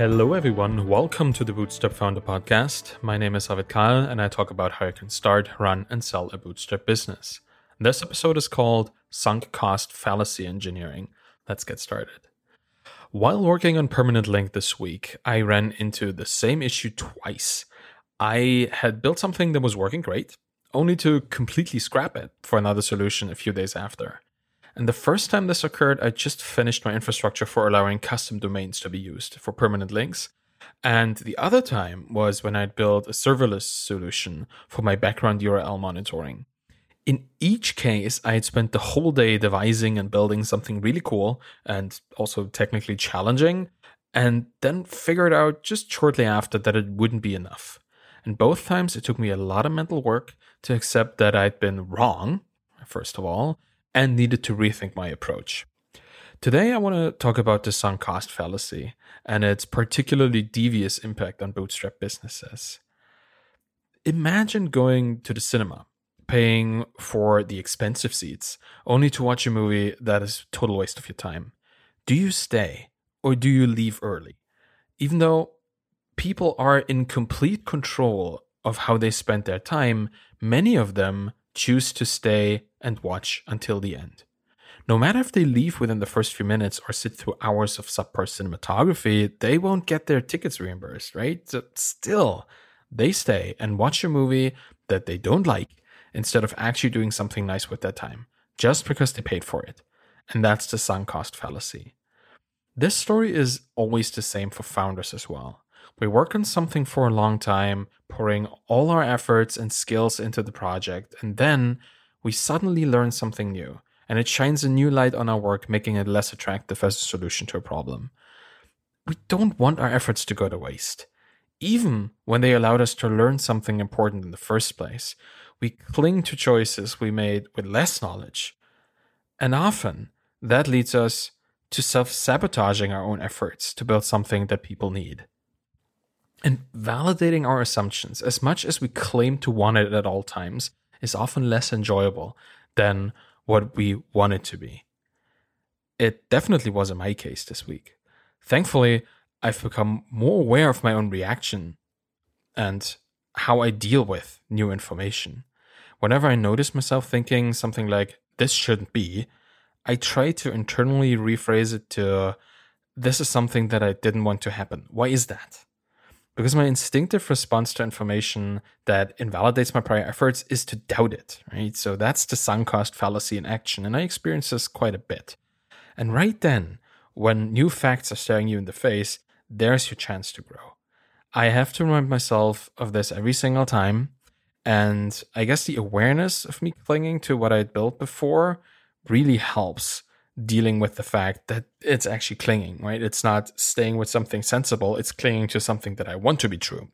Hello, everyone. Welcome to the Bootstrap Founder Podcast. My name is Arvid Kahl, and I talk about how you can start, run, and sell a bootstrap business. This episode is called Sunk Cost Fallacy Engineering. Let's get started. While working on Permanent Link this week, I ran into the same issue twice. I had built something that was working great, only to completely scrap it for another solution a few days after. And the first time this occurred, I just finished my infrastructure for allowing custom domains to be used for permanent links. And the other time was when I'd built a serverless solution for my background URL monitoring. In each case, I had spent the whole day devising and building something really cool and also technically challenging, and then figured out just shortly after that it wouldn't be enough. And both times it took me a lot of mental work to accept that I'd been wrong, first of all, and needed to rethink my approach. Today, I want to talk about the sunk cost fallacy and its particularly devious impact on bootstrap businesses. Imagine going to the cinema, paying for the expensive seats, only to watch a movie that is a total waste of your time. Do you stay or do you leave early? Even though people are in complete control of how they spend their time, many of them choose to stay and watch until the end. No matter if they leave within the first few minutes or sit through hours of subpar cinematography, they won't get their tickets reimbursed, right? So still, they stay and watch a movie that they don't like instead of actually doing something nice with their time, just because they paid for it. And that's the sunk cost fallacy. This story is always the same for founders as well. We work on something for a long time, pouring all our efforts and skills into the project, and then we suddenly learn something new, and it shines a new light on our work, making it less attractive as a solution to a problem. We don't want our efforts to go to waste. Even when they allowed us to learn something important in the first place, we cling to choices we made with less knowledge. And often, that leads us to self sabotaging our own efforts to build something that people need. And validating our assumptions, as much as we claim to want it at all times, is often less enjoyable than what we want it to be. It definitely was in my case this week. Thankfully, I've become more aware of my own reaction and how I deal with new information. Whenever I notice myself thinking something like, this shouldn't be, I try to internally rephrase it to, this is something that I didn't want to happen. Why is that? Because my instinctive response to information that invalidates my prior efforts is to doubt it, right? So that's the sunk cost fallacy in action. And I experience this quite a bit. And right then, when new facts are staring you in the face, there's your chance to grow. I have to remind myself of this every single time. And I guess the awareness of me clinging to what I'd built before really helps dealing with the fact that it's actually clinging, right? It's not staying with something sensible, it's clinging to something that I want to be true,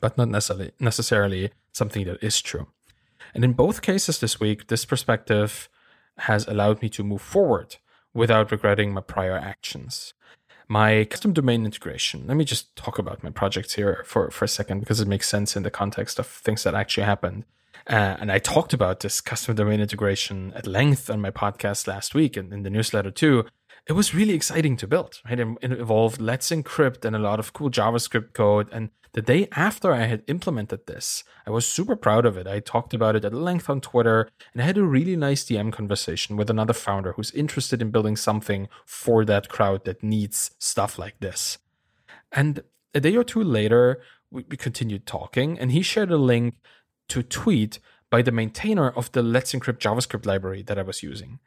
but not necessarily necessarily something that is true. And in both cases this week, this perspective has allowed me to move forward without regretting my prior actions. My custom domain integration. Let me just talk about my projects here for, for a second because it makes sense in the context of things that actually happened. Uh, and I talked about this customer domain integration at length on my podcast last week and in the newsletter too. It was really exciting to build, right? It involved Let's Encrypt and a lot of cool JavaScript code. And the day after I had implemented this, I was super proud of it. I talked about it at length on Twitter and I had a really nice DM conversation with another founder who's interested in building something for that crowd that needs stuff like this. And a day or two later, we, we continued talking and he shared a link to tweet by the maintainer of the Let's Encrypt JavaScript library that I was using.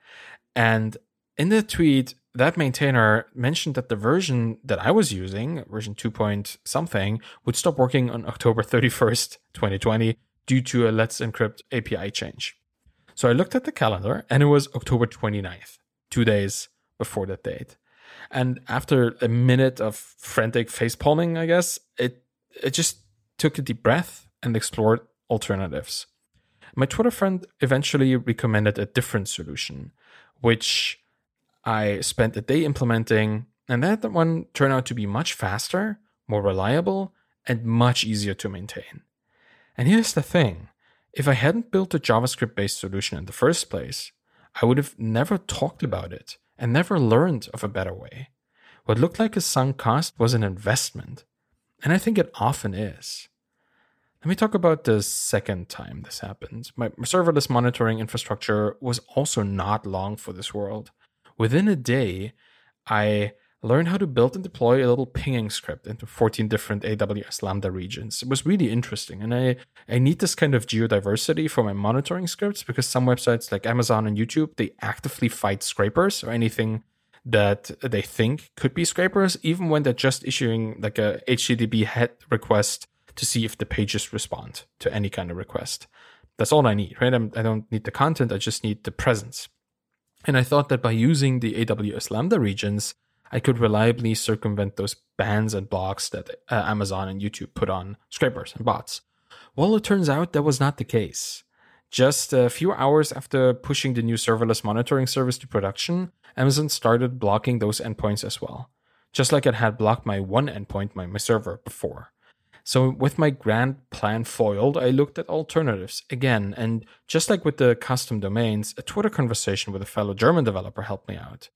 And in the tweet, that maintainer mentioned that the version that I was using, version 2 point something, would stop working on October 31st, 2020, due to a Let's Encrypt API change. So I looked at the calendar and it was October 29th, two days before that date. And after a minute of frantic face palming, I guess, it it just took a deep breath and explored alternatives. My Twitter friend eventually recommended a different solution, which I spent a day implementing, and that one turned out to be much faster, more reliable, and much easier to maintain. And here's the thing if I hadn't built a JavaScript based solution in the first place, I would have never talked about it and never learned of a better way. what looked like a sunk cost was an investment. And I think it often is. Let me talk about the second time this happened. My serverless monitoring infrastructure was also not long for this world. Within a day, I learned how to build and deploy a little pinging script into 14 different AWS Lambda regions. It was really interesting. And I, I need this kind of geodiversity for my monitoring scripts because some websites like Amazon and YouTube, they actively fight scrapers or anything that they think could be scrapers, even when they're just issuing like a HTTP head request to see if the pages respond to any kind of request. That's all I need, right? I'm, I do not need the content, I just need the presence. And I thought that by using the AWS Lambda regions, I could reliably circumvent those bans and blocks that uh, Amazon and YouTube put on scrapers and bots. Well, it turns out that was not the case. Just a few hours after pushing the new serverless monitoring service to production, Amazon started blocking those endpoints as well, just like it had blocked my one endpoint, my, my server, before. So, with my grand plan foiled, I looked at alternatives again, and just like with the custom domains, a Twitter conversation with a fellow German developer helped me out.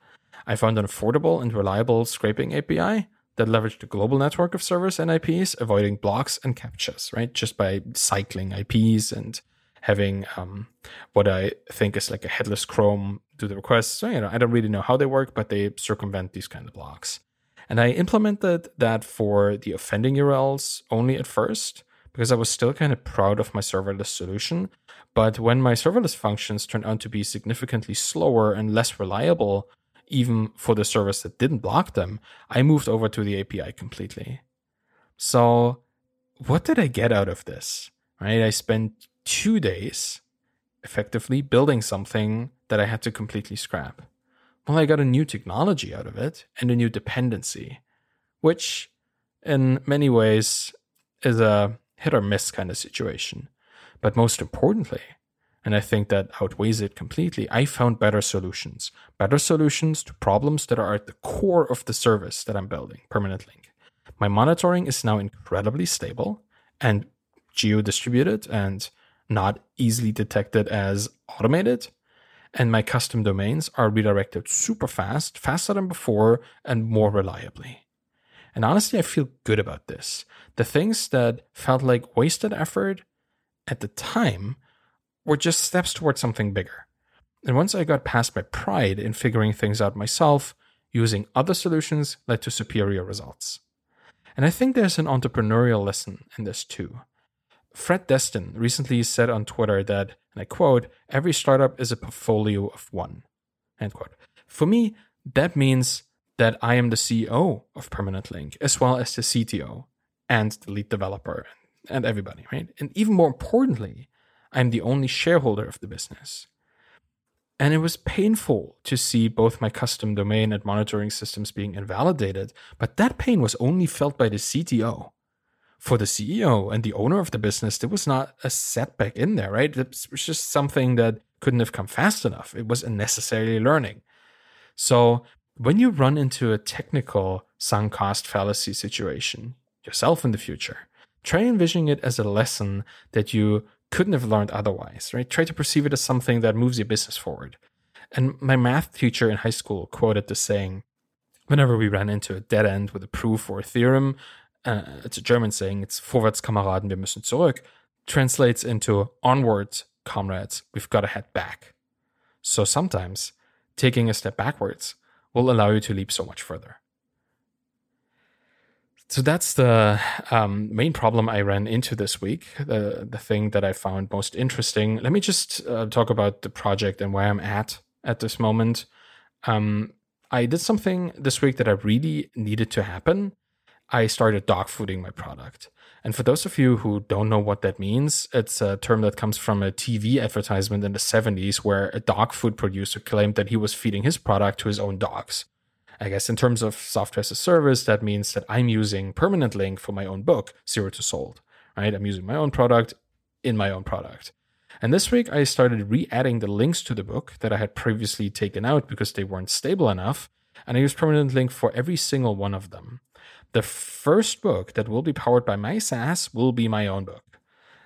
I found an affordable and reliable scraping API that leveraged a global network of servers and IPs, avoiding blocks and captchas, right? Just by cycling IPs and having um, what I think is like a headless Chrome do the requests. So, you know, I don't really know how they work, but they circumvent these kind of blocks. And I implemented that for the offending URLs only at first because I was still kind of proud of my serverless solution. But when my serverless functions turned out to be significantly slower and less reliable, even for the service that didn't block them, I moved over to the API completely. So, what did I get out of this? Right? I spent two days effectively building something that I had to completely scrap. Well, I got a new technology out of it and a new dependency, which in many ways is a hit or miss kind of situation. But most importantly, and I think that outweighs it completely. I found better solutions, better solutions to problems that are at the core of the service that I'm building, Permanent Link. My monitoring is now incredibly stable and geo distributed and not easily detected as automated. And my custom domains are redirected super fast, faster than before, and more reliably. And honestly, I feel good about this. The things that felt like wasted effort at the time were just steps towards something bigger. And once I got past my pride in figuring things out myself, using other solutions led to superior results. And I think there's an entrepreneurial lesson in this too. Fred Destin recently said on Twitter that, and I quote, every startup is a portfolio of one. End quote. For me, that means that I am the CEO of Permanent Link, as well as the CTO and the lead developer and everybody, right? And even more importantly, I'm the only shareholder of the business. And it was painful to see both my custom domain and monitoring systems being invalidated, but that pain was only felt by the CTO. For the CEO and the owner of the business, there was not a setback in there, right? It was just something that couldn't have come fast enough. It was unnecessarily learning. So when you run into a technical sunk cost fallacy situation yourself in the future, try envisioning it as a lesson that you couldn't have learned otherwise, right? Try to perceive it as something that moves your business forward. And my math teacher in high school quoted the saying whenever we ran into a dead end with a proof or a theorem, uh, it's a German saying, it's Vorwärts, Kameraden, wir müssen zurück, translates into onwards, comrades, we've got to head back. So sometimes taking a step backwards will allow you to leap so much further. So that's the um, main problem I ran into this week, the, the thing that I found most interesting. Let me just uh, talk about the project and where I'm at at this moment. Um, I did something this week that I really needed to happen. I started dog fooding my product. And for those of you who don't know what that means, it's a term that comes from a TV advertisement in the 70s where a dog food producer claimed that he was feeding his product to his own dogs. I guess in terms of software as a service, that means that I'm using Permanent Link for my own book, Zero to Sold, right? I'm using my own product in my own product. And this week, I started re adding the links to the book that I had previously taken out because they weren't stable enough. And I used Permanent Link for every single one of them. The first book that will be powered by my SaaS will be my own book.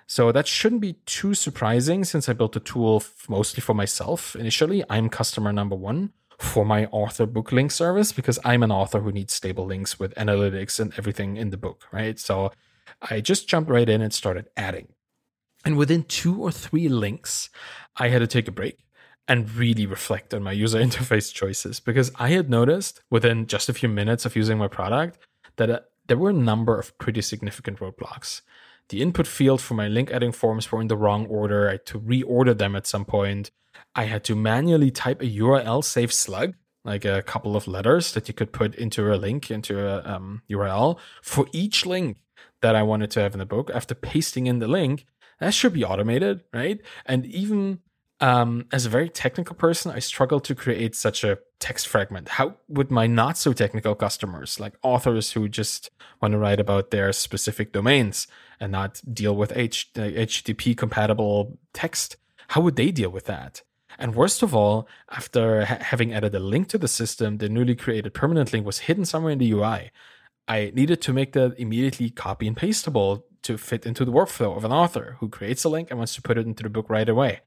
So that shouldn't be too surprising since I built the tool mostly for myself initially. I'm customer number one for my author book link service because I'm an author who needs stable links with analytics and everything in the book, right? So I just jumped right in and started adding. And within two or three links, I had to take a break and really reflect on my user interface choices because I had noticed within just a few minutes of using my product that uh, there were a number of pretty significant roadblocks. The input field for my link adding forms were in the wrong order. I had to reorder them at some point. I had to manually type a URL safe slug, like a couple of letters that you could put into a link, into a um, URL for each link that I wanted to have in the book. After pasting in the link, that should be automated, right? And even um, as a very technical person, I struggle to create such a text fragment. How would my not so technical customers, like authors who just want to write about their specific domains and not deal with H- HTTP compatible text, how would they deal with that? And worst of all, after ha- having added a link to the system, the newly created permanent link was hidden somewhere in the UI. I needed to make that immediately copy and pasteable to fit into the workflow of an author who creates a link and wants to put it into the book right away.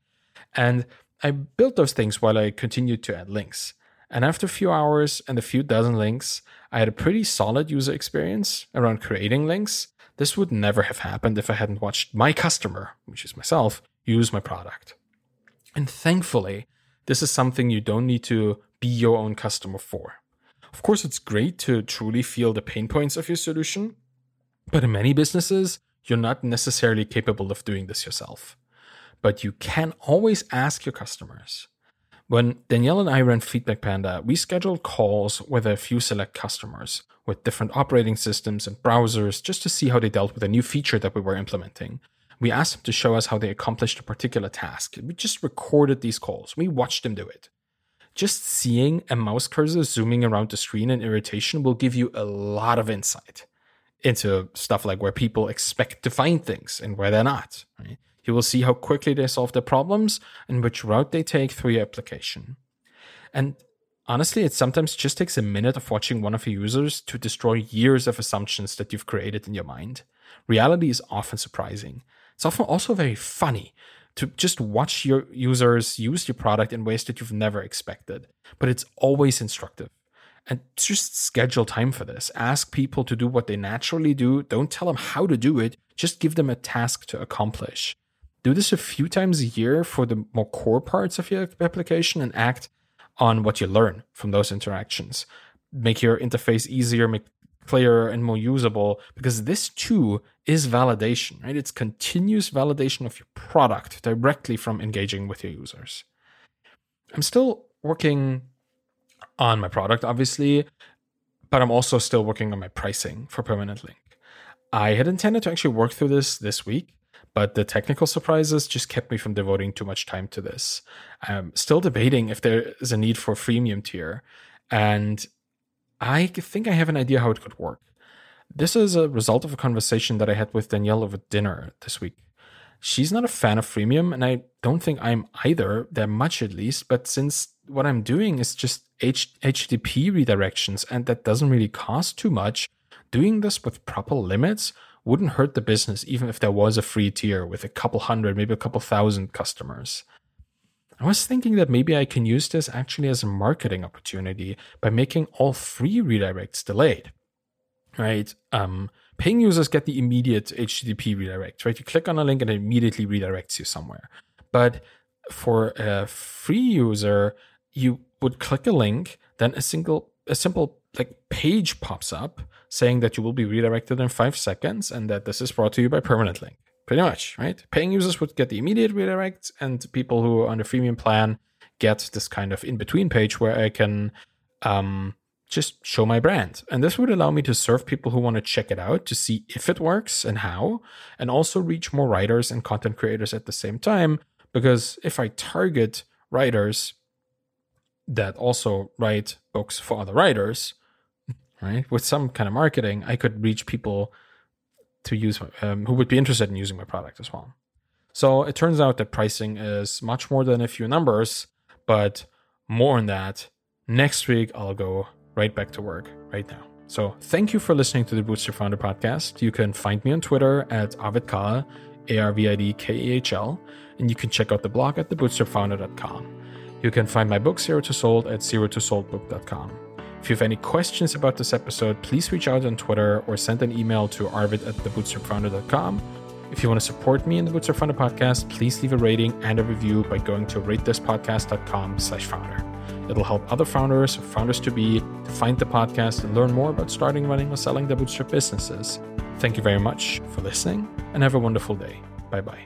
And I built those things while I continued to add links. And after a few hours and a few dozen links, I had a pretty solid user experience around creating links. This would never have happened if I hadn't watched my customer, which is myself, use my product. And thankfully, this is something you don't need to be your own customer for. Of course, it's great to truly feel the pain points of your solution, but in many businesses, you're not necessarily capable of doing this yourself but you can always ask your customers. When Danielle and I ran Feedback Panda, we scheduled calls with a few select customers with different operating systems and browsers just to see how they dealt with a new feature that we were implementing. We asked them to show us how they accomplished a particular task. We just recorded these calls. We watched them do it. Just seeing a mouse cursor zooming around the screen in irritation will give you a lot of insight into stuff like where people expect to find things and where they're not. Right? You will see how quickly they solve their problems and which route they take through your application. And honestly, it sometimes just takes a minute of watching one of your users to destroy years of assumptions that you've created in your mind. Reality is often surprising. It's often also very funny to just watch your users use your product in ways that you've never expected, but it's always instructive. And just schedule time for this. Ask people to do what they naturally do. Don't tell them how to do it. Just give them a task to accomplish do this a few times a year for the more core parts of your application and act on what you learn from those interactions. Make your interface easier, make clearer and more usable because this too is validation, right? It's continuous validation of your product directly from engaging with your users. I'm still working on my product, obviously, but I'm also still working on my pricing for Permanent Link. I had intended to actually work through this this week, but the technical surprises just kept me from devoting too much time to this. I'm still debating if there is a need for a freemium tier, and I think I have an idea how it could work. This is a result of a conversation that I had with Danielle over dinner this week. She's not a fan of freemium, and I don't think I'm either, that much at least. But since what I'm doing is just H- HTTP redirections, and that doesn't really cost too much, doing this with proper limits wouldn't hurt the business even if there was a free tier with a couple hundred, maybe a couple thousand customers. I was thinking that maybe I can use this actually as a marketing opportunity by making all free redirects delayed. Right? Um, paying users get the immediate HTTP redirect, right? You click on a link and it immediately redirects you somewhere. But for a free user, you would click a link, then a single a simple like page pops up saying that you will be redirected in five seconds and that this is brought to you by Permanent Link. Pretty much, right? Paying users would get the immediate redirect, and people who are on the freemium plan get this kind of in between page where I can um, just show my brand. And this would allow me to serve people who want to check it out to see if it works and how, and also reach more writers and content creators at the same time. Because if I target writers that also write books for other writers, right? With some kind of marketing, I could reach people to use um, who would be interested in using my product as well. So it turns out that pricing is much more than a few numbers, but more on that next week. I'll go right back to work right now. So thank you for listening to the Bootstrap Founder podcast. You can find me on Twitter at ArvidKahl, A R V I D K E H L, and you can check out the blog at thebootstrapfounder.com. You can find my book Zero to Sold at zero to soldbook.com. If you have any questions about this episode, please reach out on Twitter or send an email to arvid at thebootstrapfounder.com. If you want to support me in the Bootstrap Founder podcast, please leave a rating and a review by going to ratethispodcast.com slash founder. It'll help other founders founders to be to find the podcast and learn more about starting, running, or selling their bootstrap businesses. Thank you very much for listening and have a wonderful day. Bye bye.